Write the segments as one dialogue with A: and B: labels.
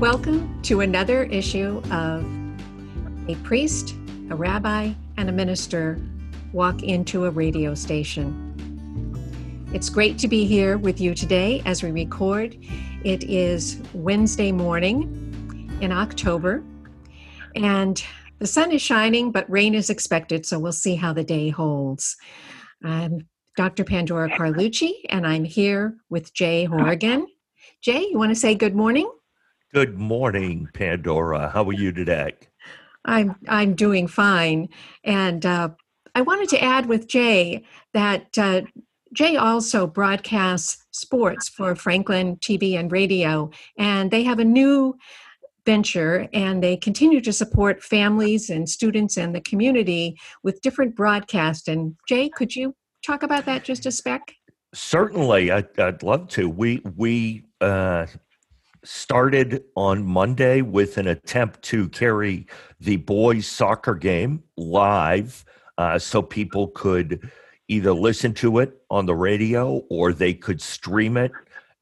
A: Welcome to another issue of A Priest, a Rabbi, and a Minister Walk into a Radio Station. It's great to be here with you today as we record. It is Wednesday morning in October, and the sun is shining, but rain is expected, so we'll see how the day holds. I'm Dr. Pandora Carlucci, and I'm here with Jay Horrigan. Jay, you want to say good morning?
B: Good morning, Pandora. How are you today?
A: I'm I'm doing fine, and uh, I wanted to add with Jay that uh, Jay also broadcasts sports for Franklin TV and radio, and they have a new venture and they continue to support families and students and the community with different broadcasts. And Jay, could you talk about that just a speck?
B: Certainly, I'd, I'd love to. We we uh, started on Monday with an attempt to carry the boys' soccer game live uh, so people could either listen to it on the radio or they could stream it.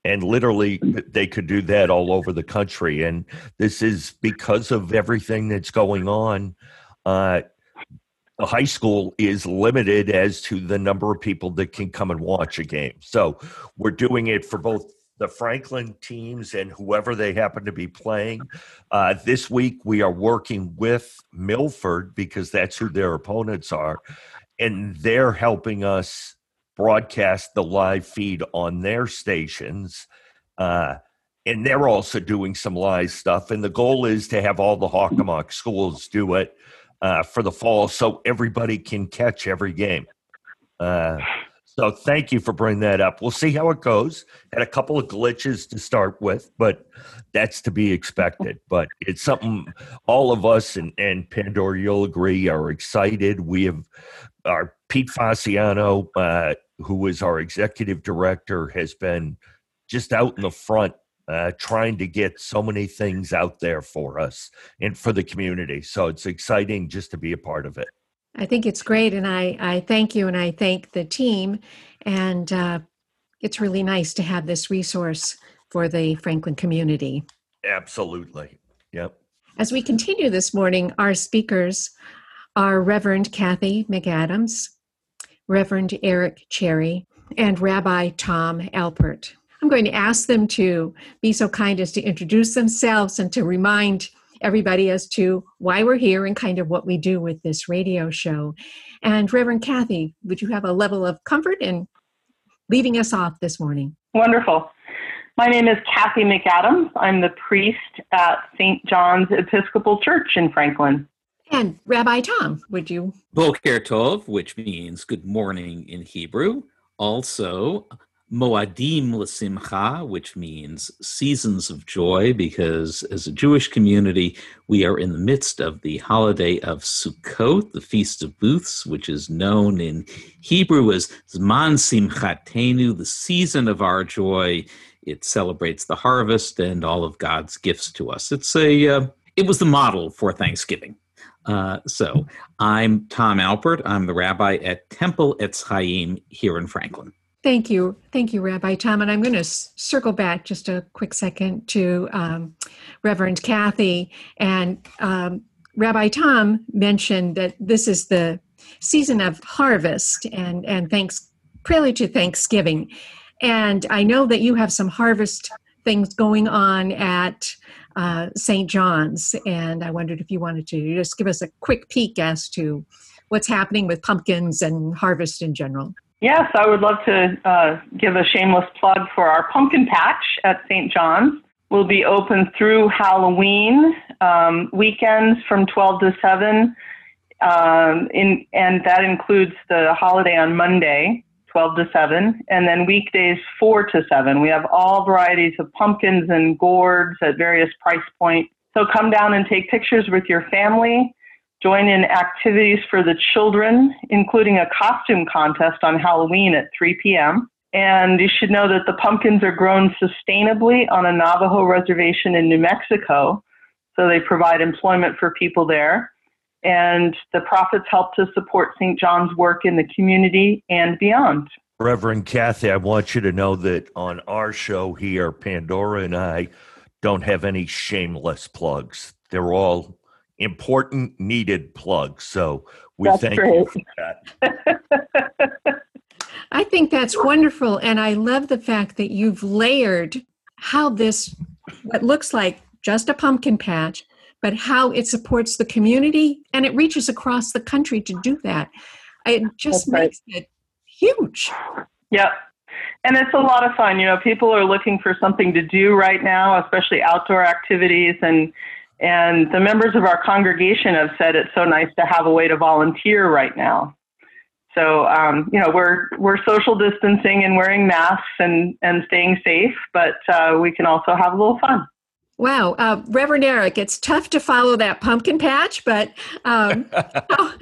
B: And literally, they could do that all over the country. And this is because of everything that's going on. Uh, the high school is limited as to the number of people that can come and watch a game. So we're doing it for both the Franklin teams and whoever they happen to be playing. Uh, this week, we are working with Milford because that's who their opponents are, and they're helping us broadcast the live feed on their stations. Uh, and they're also doing some live stuff. And the goal is to have all the Hockomock schools do it uh, for the fall so everybody can catch every game. Uh, so thank you for bringing that up. We'll see how it goes. Had a couple of glitches to start with, but that's to be expected. But it's something all of us and, and Pandora, you'll agree, are excited. We have our Pete Fasciano, uh, who is our executive director, has been just out in the front uh, trying to get so many things out there for us and for the community. So it's exciting just to be a part of it.
A: I think it's great, and I, I thank you and I thank the team. And uh, it's really nice to have this resource for the Franklin community.
B: Absolutely. Yep.
A: As we continue this morning, our speakers are Reverend Kathy McAdams, Reverend Eric Cherry, and Rabbi Tom Alpert. I'm going to ask them to be so kind as to introduce themselves and to remind everybody as to why we're here and kind of what we do with this radio show. And Reverend Kathy, would you have a level of comfort in leaving us off this morning?
C: Wonderful. My name is Kathy McAdams. I'm the priest at St. John's Episcopal Church in Franklin.
A: And Rabbi Tom, would you?
D: Boker Tov, which means good morning in Hebrew. Also, Moadim L'Simcha, which means seasons of joy, because as a Jewish community, we are in the midst of the holiday of Sukkot, the Feast of Booths, which is known in Hebrew as Zman Simchatenu, the season of our joy. It celebrates the harvest and all of God's gifts to us. It's a, uh, it was the model for Thanksgiving. Uh, so I'm Tom Alpert. I'm the rabbi at Temple Etz Chaim here in Franklin.
A: Thank you. Thank you, Rabbi Tom. And I'm going to s- circle back just a quick second to um, Reverend Kathy. And um, Rabbi Tom mentioned that this is the season of harvest and, and thanks, prelude to Thanksgiving. And I know that you have some harvest things going on at uh, St. John's. And I wondered if you wanted to just give us a quick peek as to what's happening with pumpkins and harvest in general.
C: Yes, I would love to uh, give a shameless plug for our pumpkin patch at St. John's. We'll be open through Halloween um, weekends from 12 to 7, um, in, and that includes the holiday on Monday, 12 to 7, and then weekdays 4 to 7. We have all varieties of pumpkins and gourds at various price points. So come down and take pictures with your family Join in activities for the children, including a costume contest on Halloween at 3 p.m. And you should know that the pumpkins are grown sustainably on a Navajo reservation in New Mexico. So they provide employment for people there. And the profits help to support St. John's work in the community and beyond.
B: Reverend Kathy, I want you to know that on our show here, Pandora and I don't have any shameless plugs. They're all important, needed plug. So we
C: That's
B: thank
C: great.
B: you for that.
A: I think that's wonderful. And I love the fact that you've layered how this, what looks like just a pumpkin patch, but how it supports the community and it reaches across the country to do that. It just
C: That's right.
A: makes it huge.
C: Yep. And it's a lot of fun. You know, people are looking for something to do right now, especially outdoor activities and and the members of our congregation have said it's so nice to have a way to volunteer right now. So um, you know we're we're social distancing and wearing masks and and staying safe, but uh, we can also have a little fun.
A: Wow, uh, Reverend Eric, it's tough to follow that pumpkin patch, but um, how,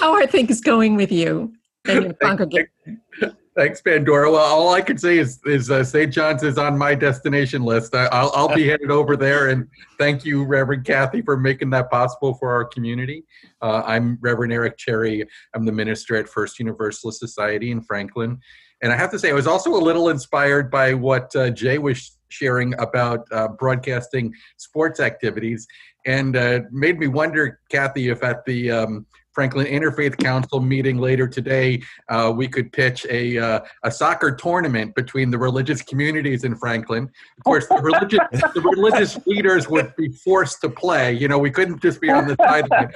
A: how are things going with you and your congregation?
E: Thanks, Pandora. Well, all I can say is, is uh, St. John's is on my destination list. I, I'll, I'll be headed over there, and thank you, Reverend Kathy, for making that possible for our community. Uh, I'm Reverend Eric Cherry. I'm the minister at First Universalist Society in Franklin. And I have to say, I was also a little inspired by what uh, Jay was sharing about uh, broadcasting sports activities, and uh, made me wonder, Kathy, if at the um, Franklin Interfaith Council meeting later today, uh, we could pitch a uh, a soccer tournament between the religious communities in Franklin. Of course, the religious the religious leaders would be forced to play. You know, we couldn't just be on the sideline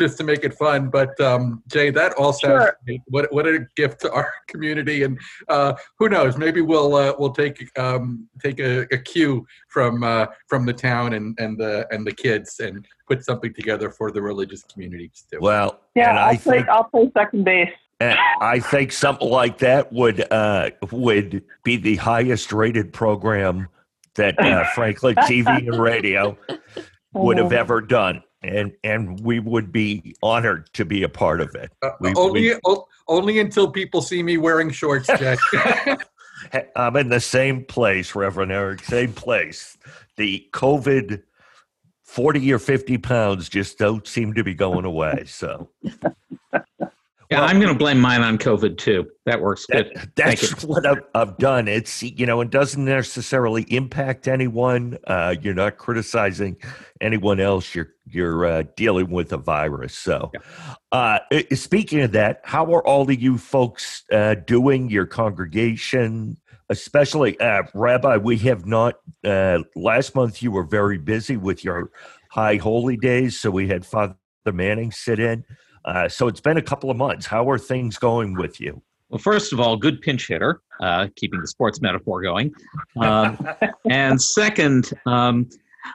E: just to make it fun. But um, Jay, that all sounds
C: Sure.
E: great. what what a gift to our community. And uh, who knows? Maybe we'll uh, we'll take um, take a, a cue from uh, from the town and and the and the kids and put something together for the religious communities too.
B: Well,
C: Yeah, I'll
B: I
C: play
B: think
C: I'll play second base.
B: and I think something like that would uh, would be the highest rated program that uh, Franklin TV and radio would have ever done, and and we would be honored to be a part of it.
E: Uh,
B: We-
E: only
B: we-
E: o- only until people see me wearing shorts, Jay.
B: Hey, I'm in the same place, Reverend Eric, same place. The COVID 40 or 50 pounds just don't seem to be going away. So
D: Yeah, I'm going to blame mine on COVID too. That works good.
B: that,
D: Thank
B: that's what I've, I've done. It's, you know, it doesn't necessarily impact anyone. Uh, you're not criticizing anyone else. You're, you're uh, dealing with a virus. So, uh, speaking of that, how are all of you folks uh, doing, your congregation? Especially, uh, Rabbi, we have not, uh, last month you were very busy with your high holy days. So we had Father Manning sit in. Uh, so it's been a couple of months. How are things going with you?
D: Well, first of all, good pinch hitter, uh, keeping the sports metaphor going. Um, and second, um,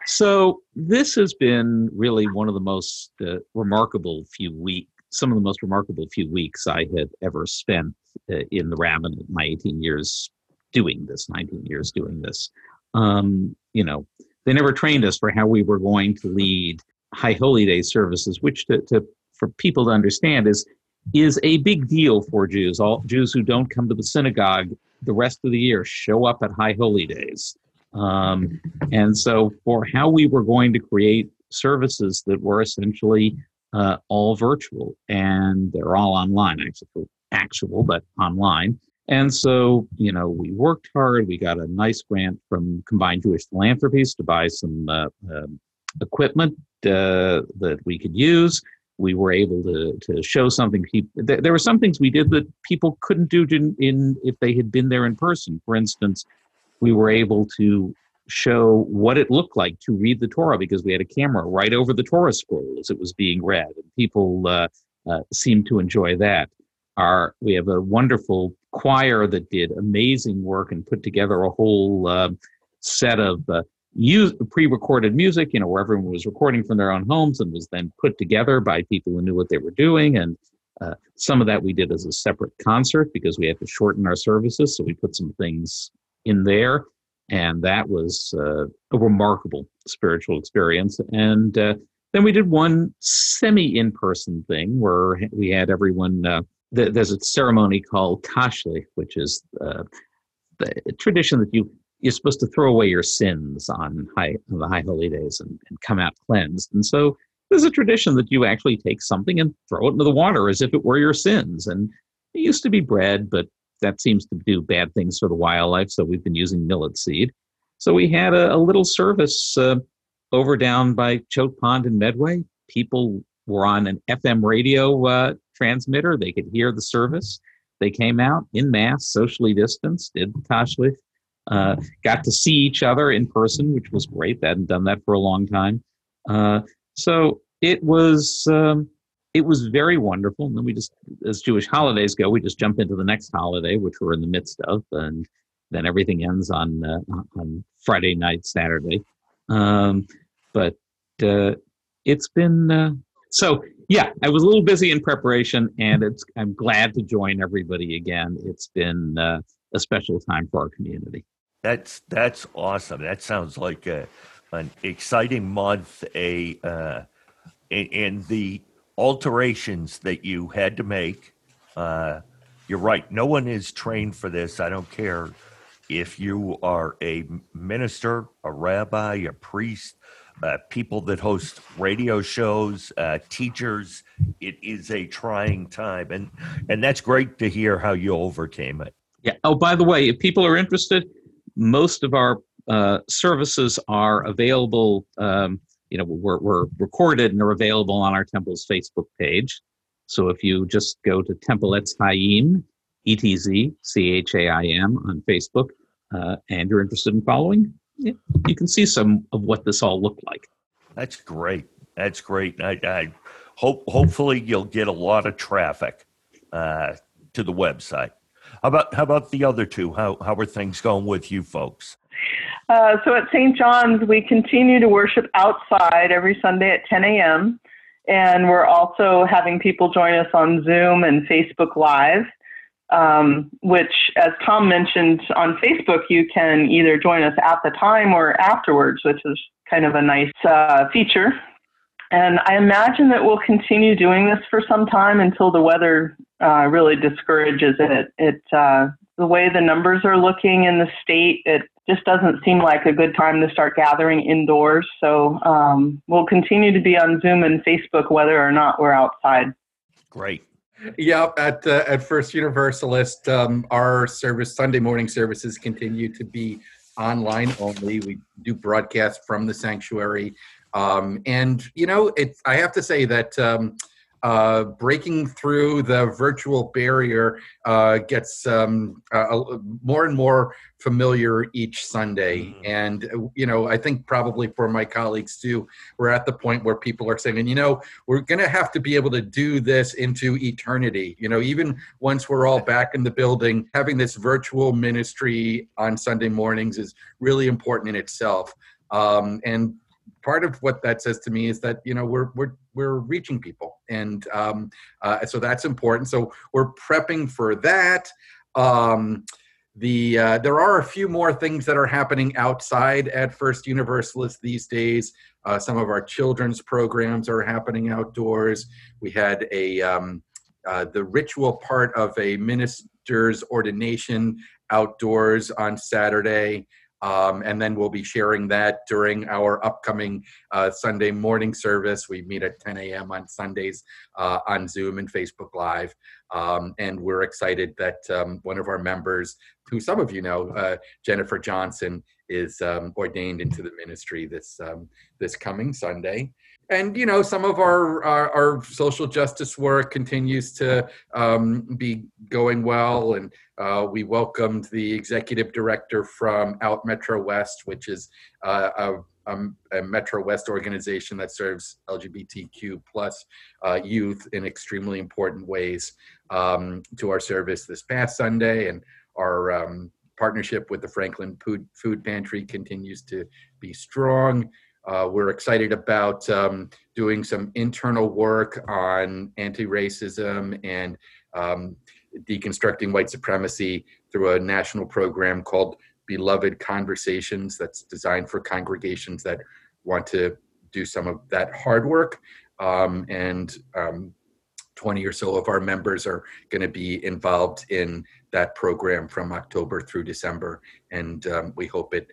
D: so this has been really one of the most uh, remarkable few weeks, some of the most remarkable few weeks I had ever spent uh, in the rabbin in my 18 years doing this, 19 years doing this. Um, you know, they never trained us for how we were going to lead high holy day services, which to, to for people to understand is is a big deal for Jews. All Jews who don't come to the synagogue the rest of the year show up at high holy days. Um, and so, for how we were going to create services that were essentially uh, all virtual and they're all online, actually, actual, but online. And so, you know, we worked hard. We got a nice grant from Combined Jewish Philanthropies to buy some uh, um, equipment uh, that we could use we were able to to show something there were some things we did that people couldn't do in, in if they had been there in person. For instance we were able to show what it looked like to read the torah because we had a camera right over the torah scroll as it was being read and people uh, uh, seemed to enjoy that. Our we have a wonderful choir that did amazing work and put together a whole uh, set of uh, use pre-recorded music you know where everyone was recording from their own homes and was then put together by people who knew what they were doing. And uh, some of that we did as a separate concert because we had to shorten our services so we put some things in there. And that was uh, a remarkable spiritual experience. And uh, then we did one semi in-person thing where we had everyone uh, th- there's a ceremony called Tashlich which is uh, the tradition that you you're supposed to throw away your sins on high on the high holy days and, and come out cleansed. And so there's a tradition that you actually take something and throw it into the water as if it were your sins. And it used to be bread, but that seems to do bad things for the wildlife. So we've been using millet seed. so we had a, a little service uh, over down by Choate Pond in Medway. People were on an FM radio uh, transmitter. They could hear the service. They came out in mass, socially distanced, did the Tashlich, uh, got to see each other in person, which was great. They hadn't done that for a long time. Uh, so it was um, it was very wonderful. And then we just, as Jewish holidays go, we just jump into the next holiday, which we're in the midst of, and then everything ends on uh, on Friday night, Saturday. Um, but uh, it's been uh, so. Yeah, I was a little busy in preparation, and it's. I'm glad to join everybody again. It's been uh, a special time for our community.
B: That's that's awesome. That sounds like a, an exciting month. A uh, and the alterations that you had to make. Uh, you're right. No one is trained for this. I don't care if you are a minister, a rabbi, a priest, uh, people that host radio shows, uh, teachers. It is a trying time, and and that's great to hear how you overcame it.
D: Yeah. Oh, by the way, if people are interested, most of our uh, services are available. Um, you know, we're, we're recorded and are available on our temple's Facebook page. So if you just go to Temple Etz Chaim, E T Z C H A I M on Facebook, uh, and you're interested in following, yeah, you can see some of what this all looked like.
B: That's great. That's great. I, I hope hopefully you'll get a lot of traffic uh, to the website. How about how about the other two? How how are things going with you folks?
C: Uh, so at St. John's, we continue to worship outside every Sunday at 10 a.m. And we're also having people join us on Zoom and Facebook Live um, which, as Tom mentioned on Facebook, you can either join us at the time or afterwards, which is kind of a nice uh, feature. And I imagine that we'll continue doing this for some time until the weather uh, really discourages it. It uh, the way the numbers are looking in the state, it just doesn't seem like a good time to start gathering indoors. So um, we'll continue to be on Zoom and Facebook whether or not we're outside.
B: Great.
E: Yep, at uh, at First Universalist, um, our service Sunday morning services continue to be online only. We do broadcast from the sanctuary, um, and you know, it. I have to say that. Uh, breaking through the virtual barrier uh, gets um, uh, more and more familiar each Sunday. Mm-hmm. And, you know, I think probably for my colleagues too, we're at the point where people are saying, and, you know, we're going to have to be able to do this into eternity. You know, even once we're all back in the building, having this virtual ministry on Sunday mornings is really important in itself. Um, and part of what that says to me is that you know we're we're we're reaching people, and um, uh, so that's important. So we're prepping for that. Um, the uh, there are a few more things that are happening outside at First Universalist these days. Uh, some of our children's programs are happening outdoors. We had a um, uh, the ritual part of a minister's ordination outdoors on Saturday. Um, and then we'll be sharing that during our upcoming uh, Sunday morning service. We meet at 10 a.m. on Sundays uh, on Zoom and Facebook Live. Um, and we're excited that um, one of our members, who some of you know, uh, Jennifer Johnson, is um, ordained into the ministry this um, this coming Sunday and you know some of our, our, our social justice work continues to um, be going well. And uh, we welcomed the executive director from out metro west which is uh, a, a, a, metro west organization that serves lgbtq plus uh, youth in extremely important ways um, to our service this past sunday. And our um, partnership with the franklin food, food pantry continues to be strong uh, we're excited about um, doing some internal work on anti-racism and um, deconstructing white supremacy through a national program called Beloved Conversations that's designed for congregations that want to do some of that hard work. Um, and um, 20 or so of our members are going to be involved in that program from October through December. And um, we hope it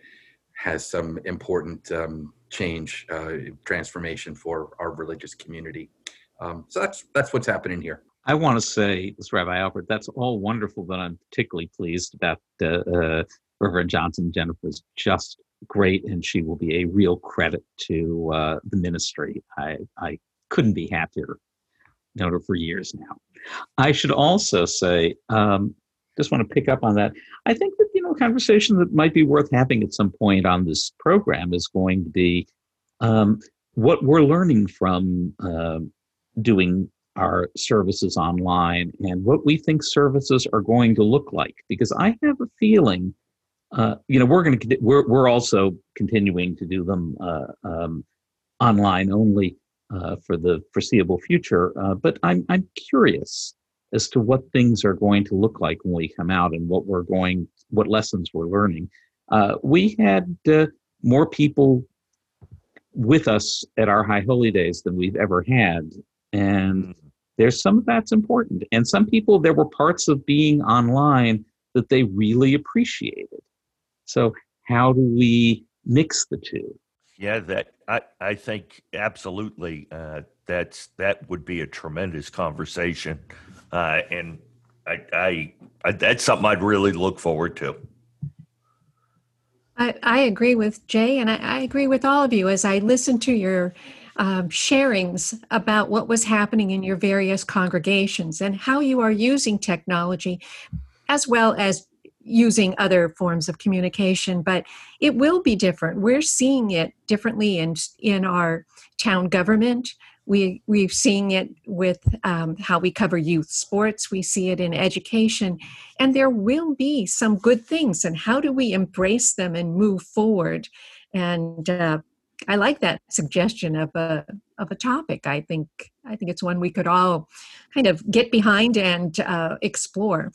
E: has some important um, change, uh, transformation for our religious community. Um, so that's that's what's happening here.
D: I want to say, this Rabbi Alpert, that's all wonderful, but I'm particularly pleased about uh, uh, Reverend Johnson Jennifer's just great, and she will be a real credit to uh, the ministry. I, I couldn't be happier. Known her for years now. I should also say, um, just want to pick up on that. I think that conversation that might be worth having at some point on this program is going to be um, what we're learning from uh, doing our services online and what we think services are going to look like. Because I have a feeling, uh, you know, we're going to we're we're also continuing to do them uh, um, online only uh, for the foreseeable future. Uh, but I'm I'm curious as to what things are going to look like when we come out and what we're going what lessons we're learning. Uh, we had uh, more people with us at our high holy days than we've ever had and mm-hmm. there's some of that's important and some people there were parts of being online that they really appreciated so how do we mix the two
B: yeah that i i think absolutely uh, that's that would be a tremendous conversation uh, and I, I, I that's something i'd really look forward to.
A: I, I agree with Jay, and I, I, agree with all of you as I listen to your um, sharings about what was happening in your various congregations and how you are using technology as well as using other forms of communication but it will be different. We're seeing it differently in in our town government we we're seeing it with um, how we cover youth sports we see it in education and there will be some good things and how do we embrace them and move forward and uh, I like that suggestion of a of a topic. I think I think it's one we could all kind of get behind and uh, explore.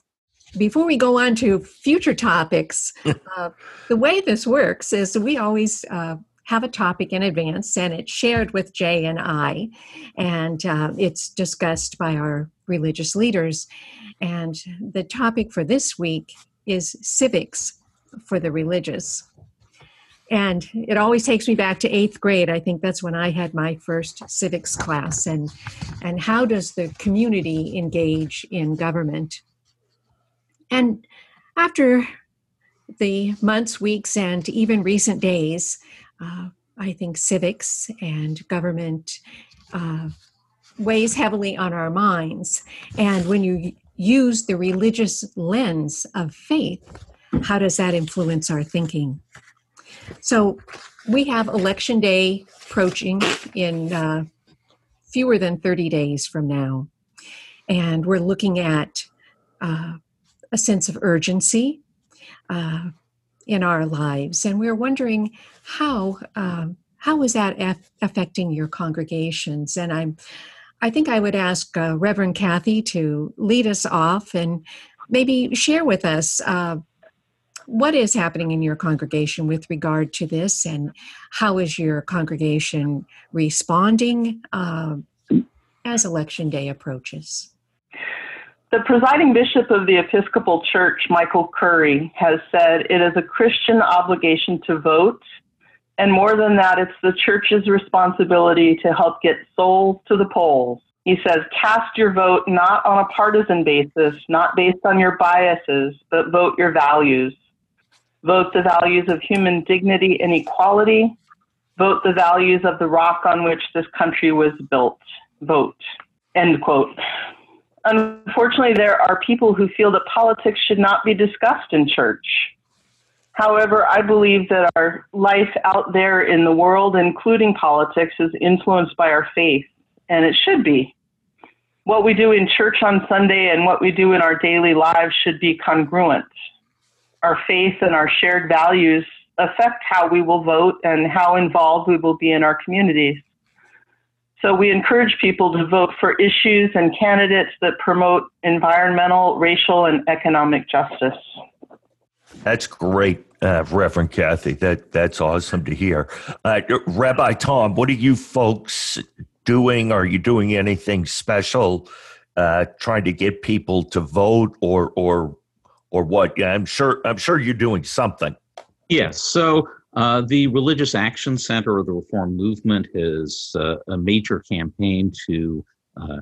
A: Before we go on to future topics, uh, the way this works is we always uh, have a topic in advance, and it's shared with Jay and I, and uh, it's discussed by our religious leaders. And the topic for this week is civics for the religious. And it always takes me back to eighth grade. I think that's when I had my first civics class. And, and how does the community engage in government? And after the months, weeks, and even recent days, uh, I think civics and government uh, weighs heavily on our minds. And when you use the religious lens of faith, how does that influence our thinking? So we have election day approaching in uh, fewer than 30 days from now. And we're looking at uh, a sense of urgency uh, in our lives. And we're wondering how, um, how is that af- affecting your congregations? And I'm, I think I would ask uh, Reverend Kathy to lead us off and maybe share with us uh, what is happening in your congregation with regard to this, and how is your congregation responding uh, as Election Day approaches?
C: The presiding bishop of the Episcopal Church, Michael Curry, has said it is a Christian obligation to vote. And more than that, it's the church's responsibility to help get souls to the polls. He says, cast your vote not on a partisan basis, not based on your biases, but vote your values. Vote the values of human dignity and equality. Vote the values of the rock on which this country was built. Vote. End quote. Unfortunately, there are people who feel that politics should not be discussed in church. However, I believe that our life out there in the world, including politics, is influenced by our faith, and it should be. What we do in church on Sunday and what we do in our daily lives should be congruent our faith and our shared values affect how we will vote and how involved we will be in our communities. So we encourage people to vote for issues and candidates that promote environmental, racial, and economic justice.
B: That's great, uh, Reverend Kathy. That that's awesome to hear. Uh, Rabbi Tom, what are you folks doing? Are you doing anything special, uh, trying to get people to vote, or or or what? Yeah, I'm sure. I'm sure you're doing something.
D: Yes. So uh, the Religious Action Center of the Reform Movement is uh, a major campaign to uh,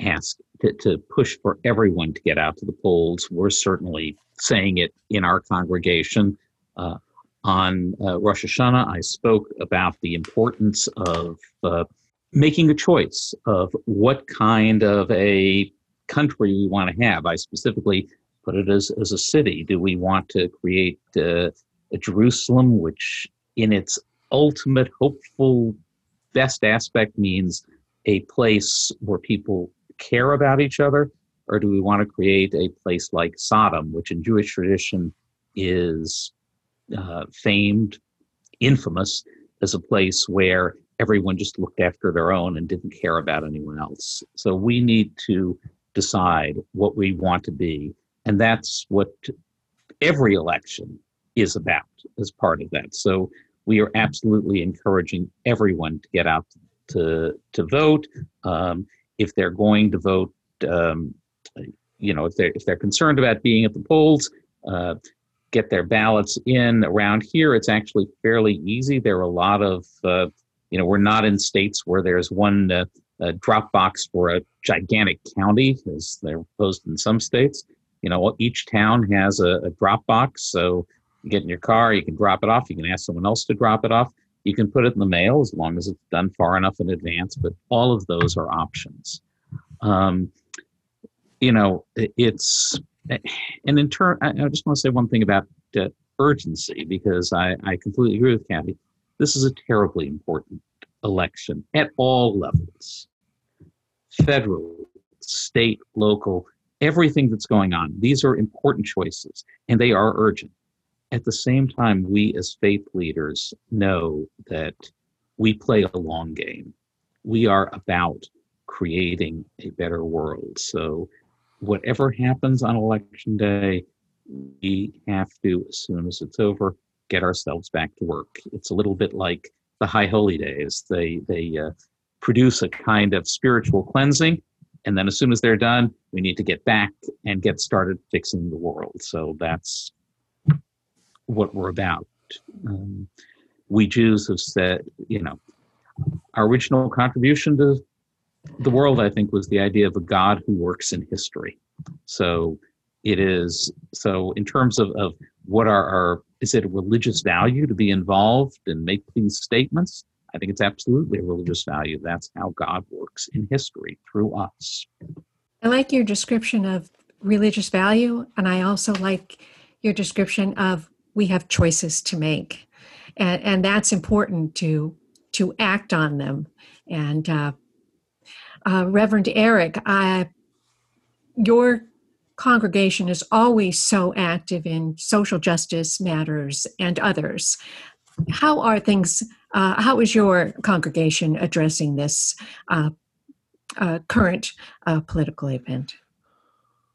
D: ask to, to, push for everyone to get out to the polls. We're certainly saying it in our congregation. Uh, on uh, Rosh Hashanah, I spoke about the importance of uh, making a choice of what kind of a country we want to have. I specifically put it as, as a city. Do we want to create uh, Jerusalem, which in its ultimate hopeful best aspect means a place where people care about each other? Or do we want to create a place like Sodom, which in Jewish tradition is uh, famed, infamous as a place where everyone just looked after their own and didn't care about anyone else. So we need to decide what we want to be. And that's what every election is about as part of that. So we are absolutely encouraging everyone to get out to, to vote. Um, if they're going to vote, um, you know, if they're, if they're concerned about being at the polls, uh, get their ballots in. Around here, it's actually fairly easy. There are a lot of, uh, you know, we're not in states where there's one uh, drop box for a gigantic county, as they're proposed in some states. You know, each town has a, a drop box, so get in your car, you can drop it off. You can ask someone else to drop it off. You can put it in the mail as long as it's done far enough in advance. But all of those are options. Um, you know, it's and in turn, I, I just want to say one thing about uh, urgency because I, I completely agree with Kathy. This is a terribly important election at all levels federal, state, local, everything that's going on. These are important choices and they are urgent. At the same time, we as faith leaders know that we play a long game. We are about creating a better world. So whatever happens on election day, we have to, as soon as it's over, get ourselves back to work. It's a little bit like the high holy days. They they uh, produce a kind of spiritual cleansing, and then as soon as they're done, we need to get back and get started fixing the world. So that's what we're about. Um, we Jews have said, you know, our original contribution to the world, I think, was the idea of a God who works in history. So it is so in terms of, of what are our is it a religious value to be involved and make these statements? I think it's absolutely a religious value. That's how God works in history through us.
A: I like your description of religious value, and I also like your description of we have choices to make, and, and that's important to to act on them. And uh, uh, Reverend Eric, I, your congregation is always so active in social justice matters and others. How are things? Uh, how is your congregation addressing this uh, uh, current uh, political event?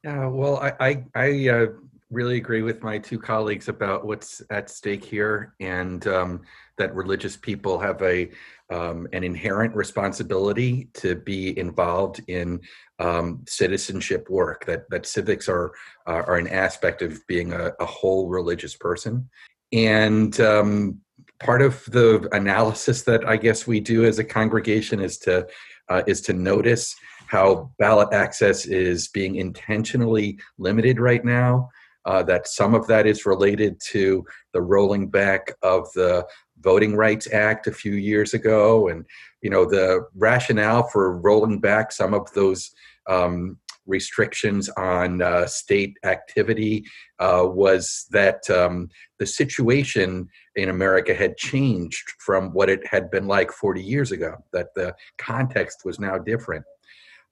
E: Yeah, well, I I, I really agree with my two colleagues about what's at stake here, and um, that religious people have a um, an inherent responsibility to be involved in um, citizenship work. That that civics are uh, are an aspect of being a, a whole religious person, and um, part of the analysis that I guess we do as a congregation is to uh, is to notice how ballot access is being intentionally limited right now. Uh, that some of that is related to the rolling back of the Voting Rights Act a few years ago, and you know the rationale for rolling back some of those um, restrictions on uh, state activity uh, was that um, the situation in America had changed from what it had been like 40 years ago. That the context was now different.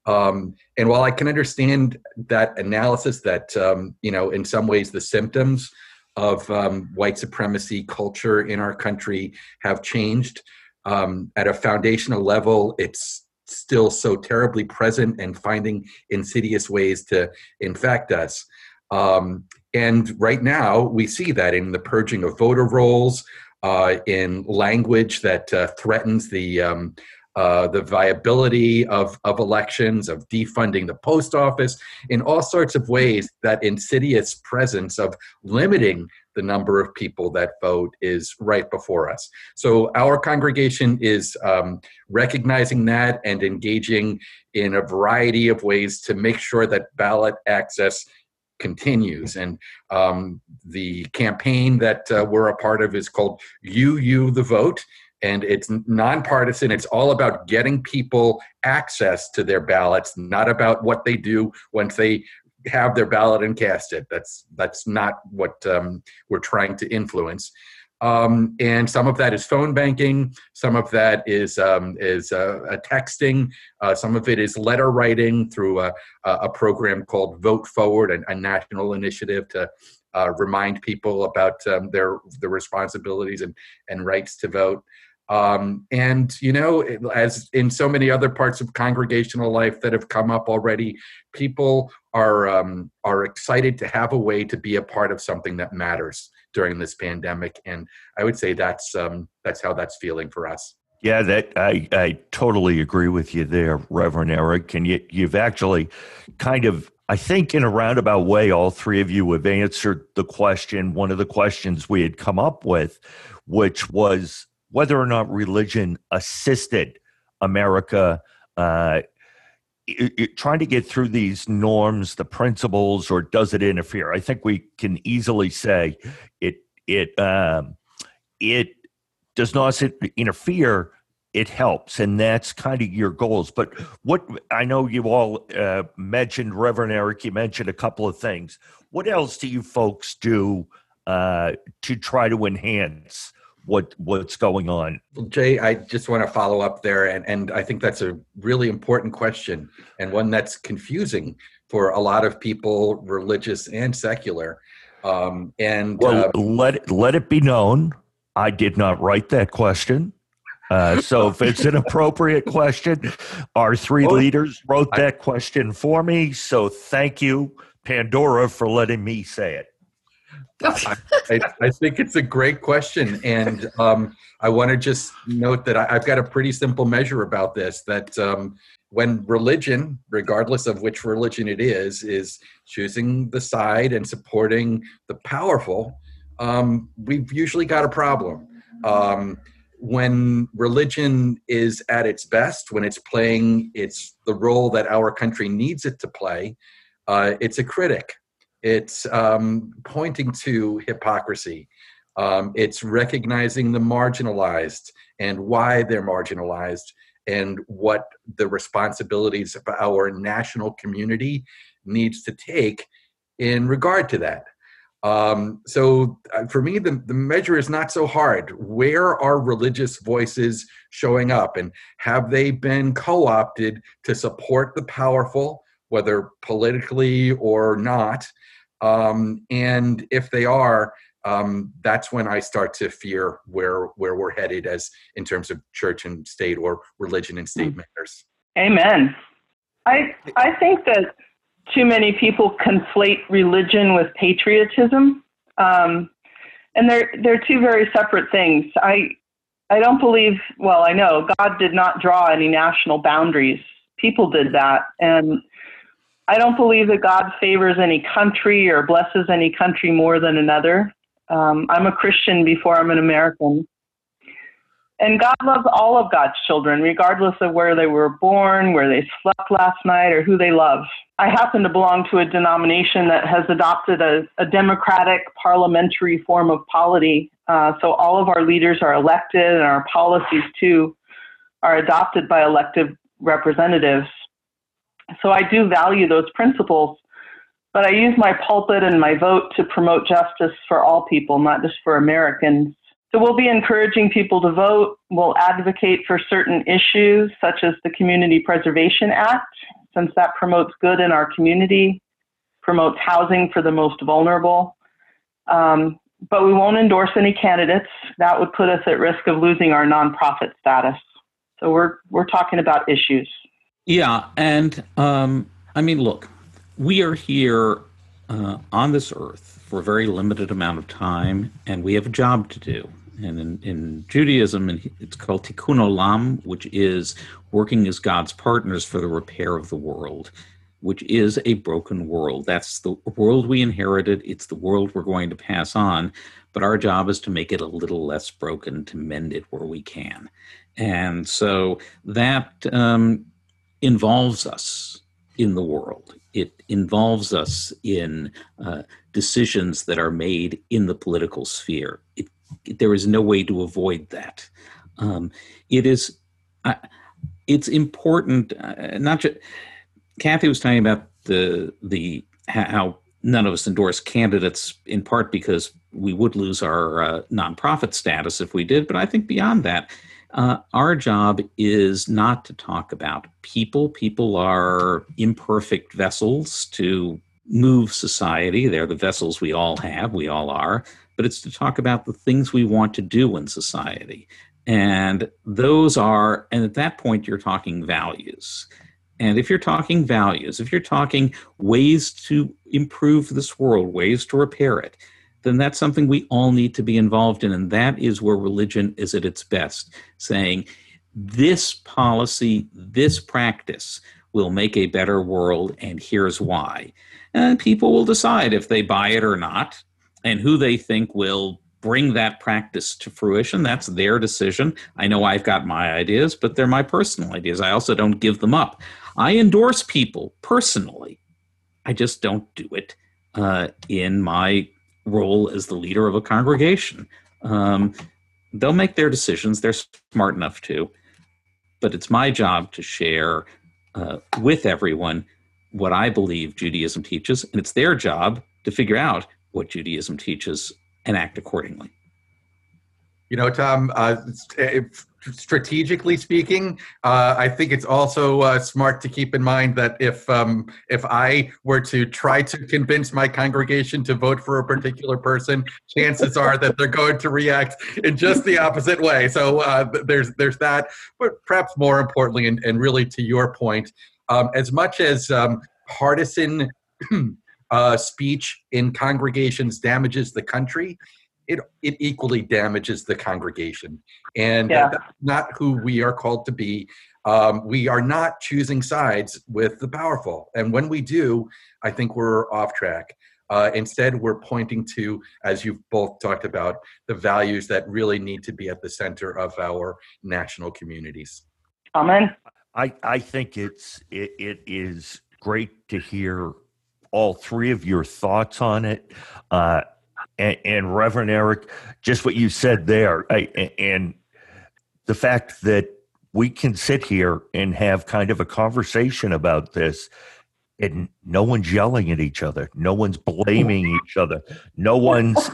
E: Um, and while I can understand that analysis, that um, you know, in some ways, the symptoms of um, white supremacy culture in our country have changed. Um, at a foundational level, it's still so terribly present and finding insidious ways to infect us. Um, and right now, we see that in the purging of voter rolls, uh, in language that uh, threatens the um, uh, the viability of, of elections, of defunding the post office, in all sorts of ways, that insidious presence of limiting the number of people that vote is right before us. So our congregation is um, recognizing that and engaging in a variety of ways to make sure that ballot access continues. And um, the campaign that uh, we're a part of is called UU the Vote. And it's nonpartisan. It's all about getting people access to their ballots, not about what they do once they have their ballot and cast it. That's that's not what um, we're trying to influence. Um, and some of that is phone banking. Some of that is um, is uh, texting. Uh, some of it is letter writing through a, a program called Vote Forward, a, a national initiative to uh, remind people about um, their their responsibilities and and rights to vote. Um, and you know, as in so many other parts of congregational life that have come up already, people are um, are excited to have a way to be a part of something that matters during this pandemic. And I would say that's um, that's how that's feeling for us.
B: Yeah, that I, I totally agree with you there, Reverend Eric. And you, you've actually kind of, I think, in a roundabout way, all three of you have answered the question. One of the questions we had come up with, which was whether or not religion assisted America uh, it, it, trying to get through these norms, the principles, or does it interfere? I think we can easily say it it um, it does not interfere. It helps, and that's kind of your goals. But what I know you all uh, mentioned, Reverend Eric, you mentioned a couple of things. What else do you folks do uh, to try to enhance what what's going on.
E: Well, Jay, I just want to follow up there, and and I think that's a really important question and one that's confusing for a lot of people, religious and secular. Um, and
B: well, uh, let let it be known, I did not write that question. Uh, so if it's an appropriate question, our three oh, leaders wrote that question for me. So thank you, Pandora, for letting me say it.
E: I, I, think it's a great question, and um, I want to just note that I, have got a pretty simple measure about this. That um, when religion, regardless of which religion it is, is choosing the side and supporting the powerful, um, we've usually got a problem. Um, when religion is at its best, when it's playing its the role that our country needs it to play, uh, it's a critic it's um, pointing to hypocrisy. Um, it's recognizing the marginalized and why they're marginalized and what the responsibilities of our national community needs to take in regard to that. Um, so uh, for me, the, the measure is not so hard. Where are religious voices showing up and have they been co opted to support the powerful, whether politically or not? Um, and if they are, um, that's when I start to fear where where we're headed as in terms of church and state or religion and state mm. matters.
C: Amen. I I think that too many people conflate religion with patriotism, um, and they're they're two very separate things. I I don't believe. Well, I know God did not draw any national boundaries. People did that, and I don't believe that God favors any country or blesses any country more than another. Um, I'm a Christian before I'm an American. And God loves all of God's children, regardless of where they were born, where they slept last night, or who they love. I happen to belong to a denomination that has adopted a, a democratic parliamentary form of polity. Uh, so all of our leaders are elected, and our policies, too, are adopted by elected representatives. So I do value those principles, but I use my pulpit and my vote to promote justice for all people, not just for Americans. So we'll be encouraging people to vote. We'll advocate for certain issues, such as the Community Preservation Act, since that promotes good in our community, promotes housing for the most vulnerable. Um, but we won't endorse any candidates. That would put us at risk of losing our nonprofit status. So we're, we're talking about issues.
D: Yeah, and um, I mean, look, we are here uh, on this earth for a very limited amount of time, and we have a job to do. And in, in Judaism, it's called tikkun olam, which is working as God's partners for the repair of the world, which is a broken world. That's the world we inherited. It's the world we're going to pass on. But our job is to make it a little less broken, to mend it where we can. And so that um, involves us in the world. It involves us in uh, decisions that are made in the political sphere. It, there is no way to avoid that. Um, it is. Uh, it's important. Uh, not just. Kathy was talking about the the how none of us endorse candidates in part because we would lose our uh, nonprofit status if we did. But I think beyond that, uh, our job is not to talk about people. People are imperfect vessels to move society. They're the vessels we all have, we all are. But it's to talk about the things we want to do in society. And those are, and at that point, you're talking values. And if you're talking values, if you're talking ways to improve this world, ways to repair it, then that's something we all need to be involved in. And that is where religion is at its best, saying this policy, this practice will make a better world, and here's why. And people will decide if they buy it or not, and who they think will bring that practice to fruition. That's their decision. I know I've got my ideas, but they're my personal ideas. I also don't give them up. I endorse people personally. I just don't do it uh, in my role as the leader of a congregation. Um, they'll make their decisions, they're smart enough to, but it's my job to share uh, with everyone what I believe Judaism teaches, and it's their job to figure out what Judaism teaches and act accordingly.
E: You know, Tom, uh, strategically speaking, uh, I think it's also uh, smart to keep in mind that if um, if I were to try to convince my congregation to vote for a particular person, chances are that they're going to react in just the opposite way. So uh, there's there's that, but perhaps more importantly, and, and really to your point, um, as much as um, partisan. Uh, speech in congregations damages the country it it equally damages the congregation, and yeah. that's not who we are called to be. Um, we are not choosing sides with the powerful, and when we do, I think we're off track. Uh, instead, we're pointing to, as you've both talked about, the values that really need to be at the center of our national communities.
C: Amen.
B: I, I think it's it, it is great to hear all three of your thoughts on it. Uh, and, and Reverend Eric, just what you said there, I, and the fact that we can sit here and have kind of a conversation about this and no one's yelling at each other no one's blaming each other no one's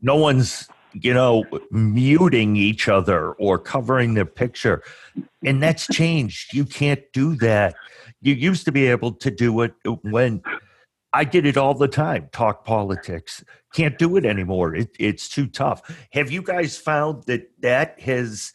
B: no one's you know muting each other or covering their picture. And that's changed. You can't do that. You used to be able to do it when I did it all the time, talk politics. Can't do it anymore. It, it's too tough. Have you guys found that that has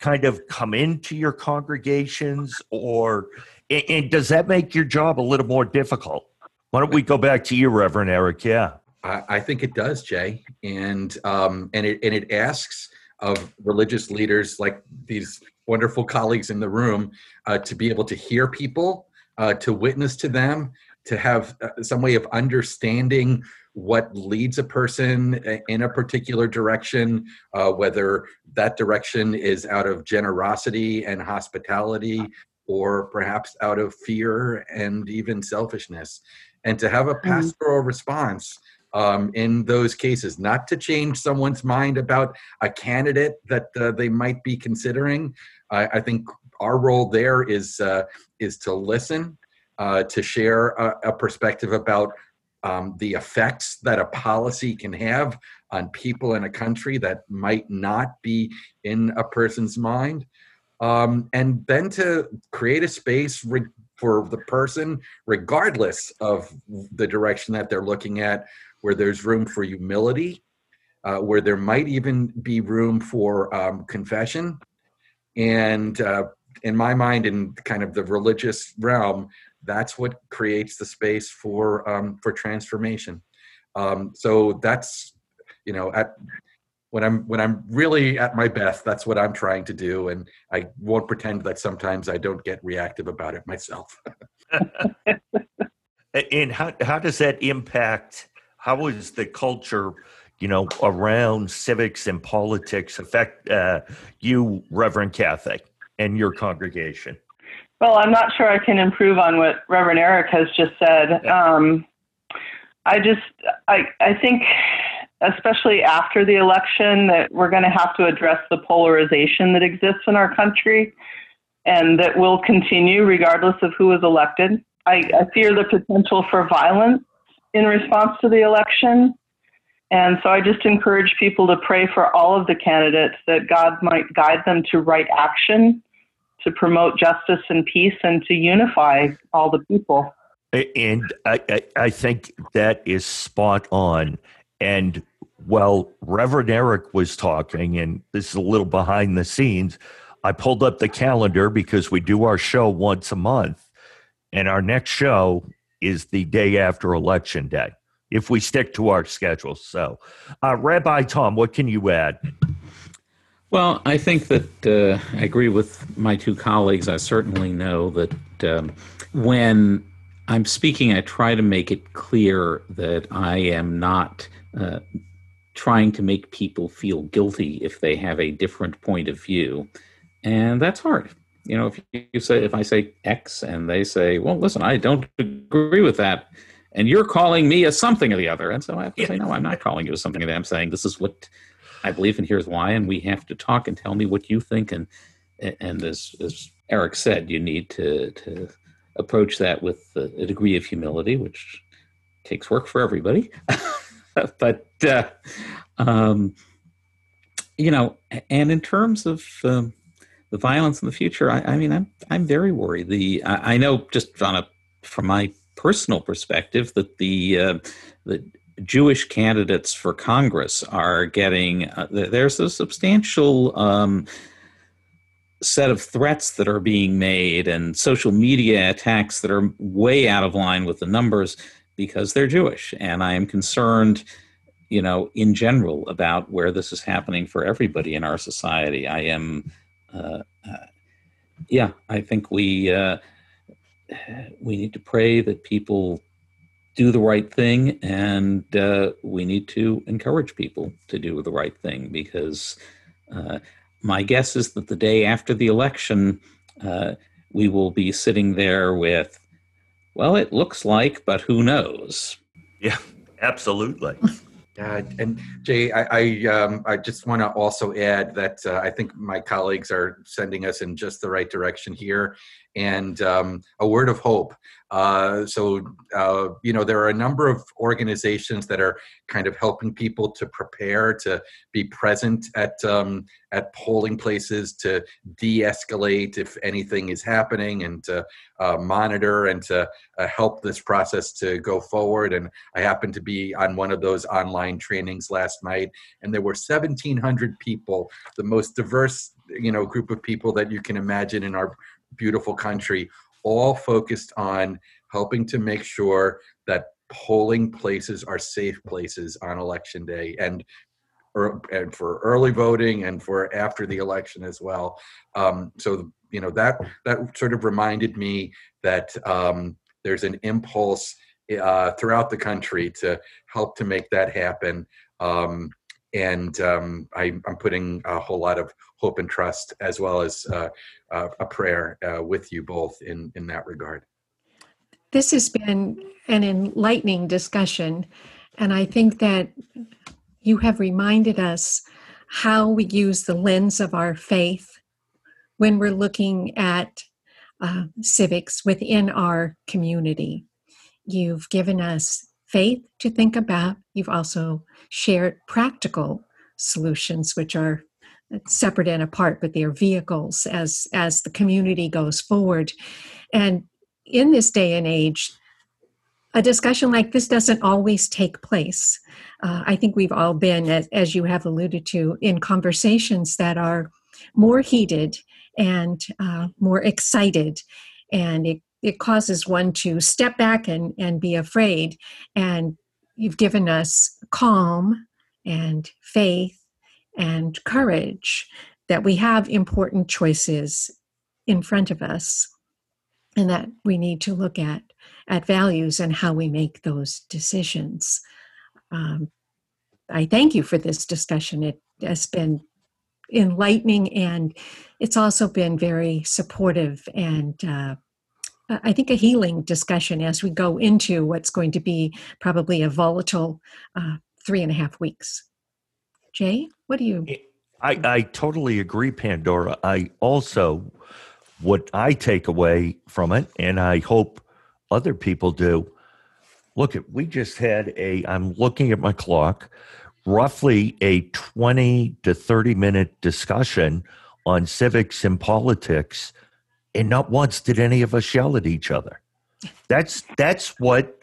B: kind of come into your congregations, or and, and does that make your job a little more difficult? Why don't we go back to you, Reverend Eric? Yeah,
E: I, I think it does, Jay, and um, and it and it asks of religious leaders like these wonderful colleagues in the room uh, to be able to hear people, uh, to witness to them, to have uh, some way of understanding what leads a person in a particular direction, uh, whether that direction is out of generosity and hospitality or perhaps out of fear and even selfishness. And to have a mm-hmm. pastoral mm-hmm. response um, in those cases, not to change someone's mind about a candidate that uh, they might be considering. I, I, think our role there is uh, is to listen uh, to share a, a, perspective about um, the effects that a policy can have on people in a country that might not be in a person's mind. Um, and then to create a space re- for the person, regardless of the direction that they're looking at, where there's room for humility, uh, where there might even be room for um, confession. And uh, in my mind, in kind of the religious realm, that's what creates the space for um, for transformation. Um, so that's you know at when I'm when I'm really at my best, that's what I'm trying to do, and I won't pretend that sometimes I don't get reactive about it myself.
B: and how how does that impact? How is the culture, you know, around civics and politics affect uh, you, Reverend Kathy, and your congregation?
C: Well, I'm not sure I can improve on what Reverend Eric has just said.
B: Yeah.
C: Um, I just, I, I think, especially after the election, that we're going to have to address the polarization that exists in our country, and that will continue regardless of who is elected. I, I fear the potential for violence in response to the election. And so I just encourage people to pray for all of the candidates that God might guide them to right action, to promote justice and peace, and to unify all the people.
B: And I, I, I think that is spot on. And while Reverend Eric was talking, and this is a little behind the scenes, I pulled up the calendar because we do our show once a month. And our next show is the day after Election Day, if we stick to our schedule. So, uh, Rabbi Tom, what can you add?
D: Well, I think that uh, I agree with my two colleagues. I certainly know that um, when I'm speaking, I try to make it clear that I am not uh, trying to make people feel guilty if they have a different point of view. And that's hard. You know, if you say, if I say X and they say, well, listen, I don't agree with that, and you're calling me a something or the other. And so I have to say, no, I'm not calling you a something or the other. I'm saying this is what I believe and here's why. And we have to talk and tell me what you think. And, and as, as Eric said, you need to, to approach that with a, degree of humility, which takes work for everybody. but, uh, um, you know, and in terms of, um, the violence in the future, I, I mean, I'm I'm very worried. The I, I, know just on a from my personal perspective that the uh, the Jewish candidates for Congress are getting uh, there's a substantial um, set of threats that are being made and social media attacks that are way out of line with the numbers because they're Jewish, and I am concerned. You know, in general, about where this is happening for everybody in our society. I am uh, uh, yeah, I think we uh, we need to pray that people do the right thing, and uh, we need to encourage people to do the right thing because uh, my guess is that the day after the election, uh, we will be sitting there with, well, it looks like, but who knows?
B: Yeah, absolutely.
E: Uh, and Jay, I I, um, I just want to also add that uh, I think my colleagues are sending us in just the right direction here, and um, a word of hope. Uh, so uh, you know there are a number of organizations that are kind of helping people to prepare to be present at um, at polling places to de-escalate if anything is happening and to uh, monitor and to help this process to go forward. And I happen to be on one of those online trainings last night, and there were 1,700 people, the most diverse you know group of people that you can imagine in our beautiful country, all focused on helping to make sure that polling places are safe places on election day and and for early voting and for after the election as well. Um, so you know that that sort of reminded me that um, there's an impulse uh, throughout the country to help to make that happen. Um, and um, I, am putting a whole lot of hope and trust, as well as uh, a prayer uh, with you both in in that regard.
A: This has been an enlightening discussion, and I think that you have reminded us how we use the lens of our faith when we're looking at uh, civics within our community. You've given us faith to think about. You've also shared practical solutions, which are separate and apart, but they are vehicles as as the community goes forward. And in this day and age, a discussion like this doesn't always take place. Uh, I think we've all been, as, as you have alluded to, in conversations that are more heated and uh, more excited, and it it causes one to step back and, and be afraid. And you've given us calm and faith and courage that we have important choices in front of us and that we need to look at at values and how we make those decisions um, i thank you for this discussion it has been enlightening and it's also been very supportive and uh, I think a healing discussion as we go into what's going to be probably a volatile uh, three and a half weeks. Jay, what do you?
B: I, I totally agree, Pandora. I also, what I take away from it, and I hope other people do, look at, we just had a, I'm looking at my clock, roughly a 20 to 30 minute discussion on civics and politics and not once did any of us yell at each other. That's that's what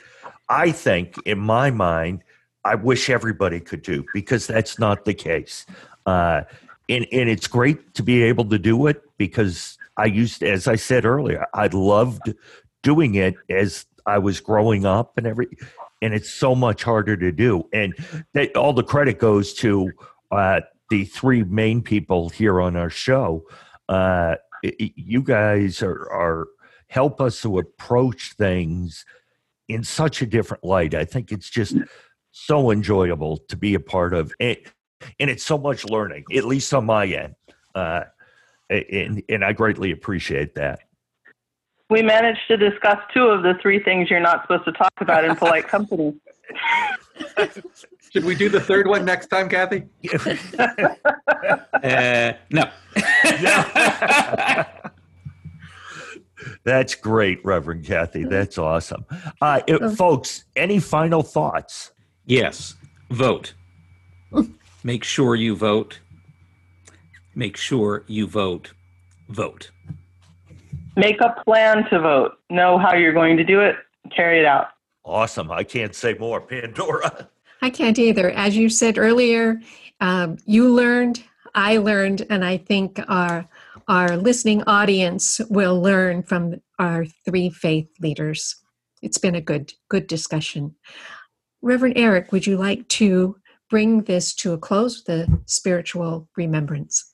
B: i think in my mind i wish everybody could do because that's not the case. Uh, and, and it's great to be able to do it because i used as i said earlier i loved doing it as i was growing up and every and it's so much harder to do. And that all the credit goes to uh, the three main people here on our show uh, you guys are, are help us to approach things in such a different light. I think it's just so enjoyable to be a part of, and, and it's so much learning, at least on my end. Uh, and, and I greatly appreciate that.
C: We managed to discuss two of the three things you're not supposed to talk about in polite company.
E: Should we do the third one next time, Kathy?
D: uh, no.
B: That's great, Reverend Kathy. That's awesome. Uh, it, folks, any final thoughts?
D: Yes. Vote. Make sure you vote. Make sure you vote. Vote.
C: Make a plan to vote. Know how you're going to do it. Carry it out.
B: Awesome. I can't say more. Pandora.
A: I can't either. As you said earlier, um, you learned, I learned, and I think our our listening audience will learn from our three faith leaders. It's been a good good discussion. Reverend Eric, would you like to bring this to a close, with the spiritual remembrance?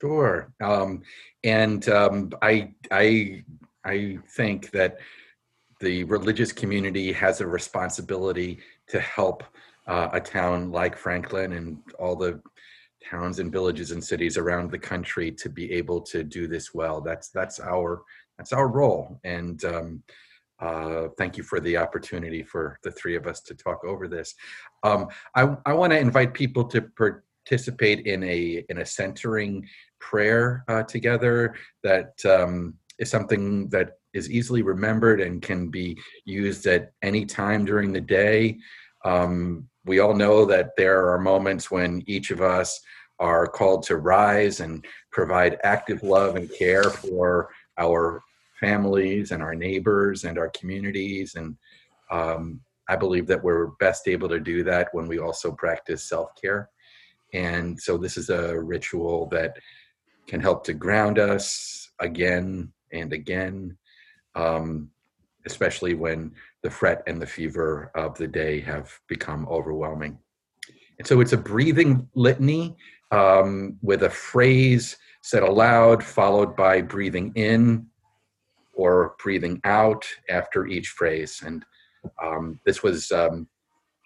E: Sure. Um, and um, I I I think that the religious community has a responsibility to help uh, a town like Franklin and all the towns and villages and cities around the country to be able to do this well. That's that's our that's our role. And um, uh, thank you for the opportunity for the three of us to talk over this. Um, I, I want to invite people to participate in a in a centering prayer uh, together that um, is something that is easily remembered and can be used at any time during the day. Um, we all know that there are moments when each of us are called to rise and provide active love and care for our families and our neighbors and our communities. And um, I believe that we're best able to do that when we also practice self care. And so this is a ritual that can help to ground us again and again, um, especially when the fret and the fever of the day have become overwhelming. And so it's a breathing litany um, with a phrase said aloud, followed by breathing in or breathing out after each phrase. And um, this was um,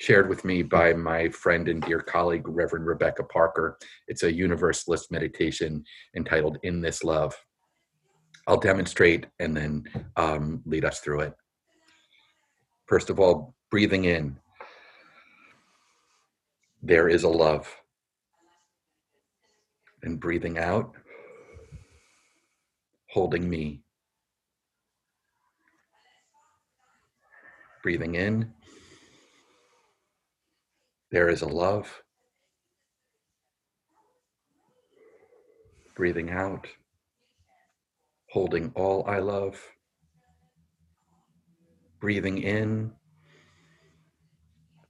E: shared with me by my friend and dear colleague, Reverend Rebecca Parker. It's a universalist meditation entitled In This Love. I'll demonstrate and then um, lead us through it. First of all, breathing in. There is a love. And breathing out, holding me. Breathing in. There is a love. Breathing out holding all I love, breathing in,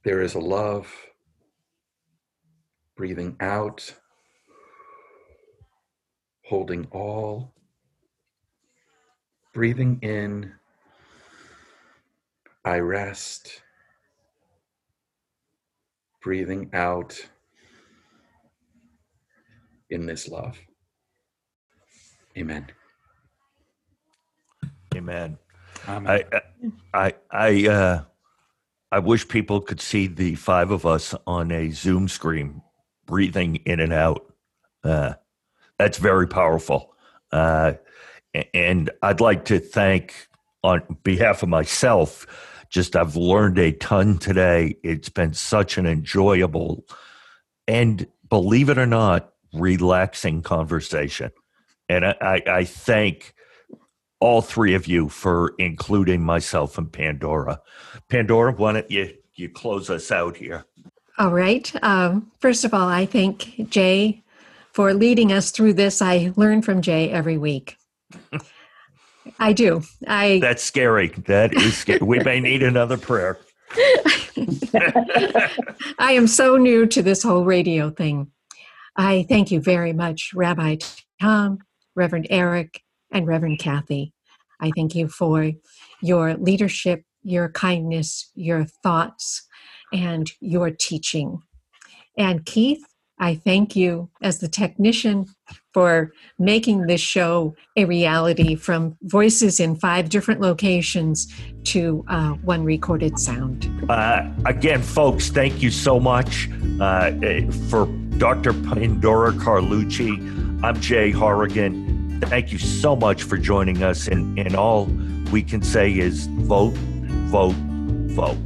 E: there is a love, breathing out, holding all, breathing in, I rest, breathing out in this love.
B: Amen. Amen. I, I, I, uh, I wish people could see the five of us on a Zoom screen breathing in and out. Uh, that's very powerful. Uh, and I'd like to thank, on behalf of myself, just I've learned a ton today. It's been such an enjoyable and, believe it or not, relaxing conversation. And I, I, I thank all three of you for including myself and Pandora. Pandora, why don't you, you close us out here?
A: All right. Um, first of all, I thank Jay for leading us through this. I learn from Jay every week. I do. I
B: That's scary. That is scary. we may need another prayer.
A: I am so new to this whole radio thing. I thank you very much, Rabbi Tom, Reverend Eric, and Reverend Kathy. I thank you for your leadership, your kindness, your thoughts, and your teaching. And Keith, I thank you as the technician for making this show a reality from voices in five different locations to uh, one recorded sound.
B: Uh, again, folks, thank you so much uh, eh, for Dr. Pandora Carlucci. I'm Jay Horrigan. Thank you so much for joining us. And, and all we can say is vote, vote, vote.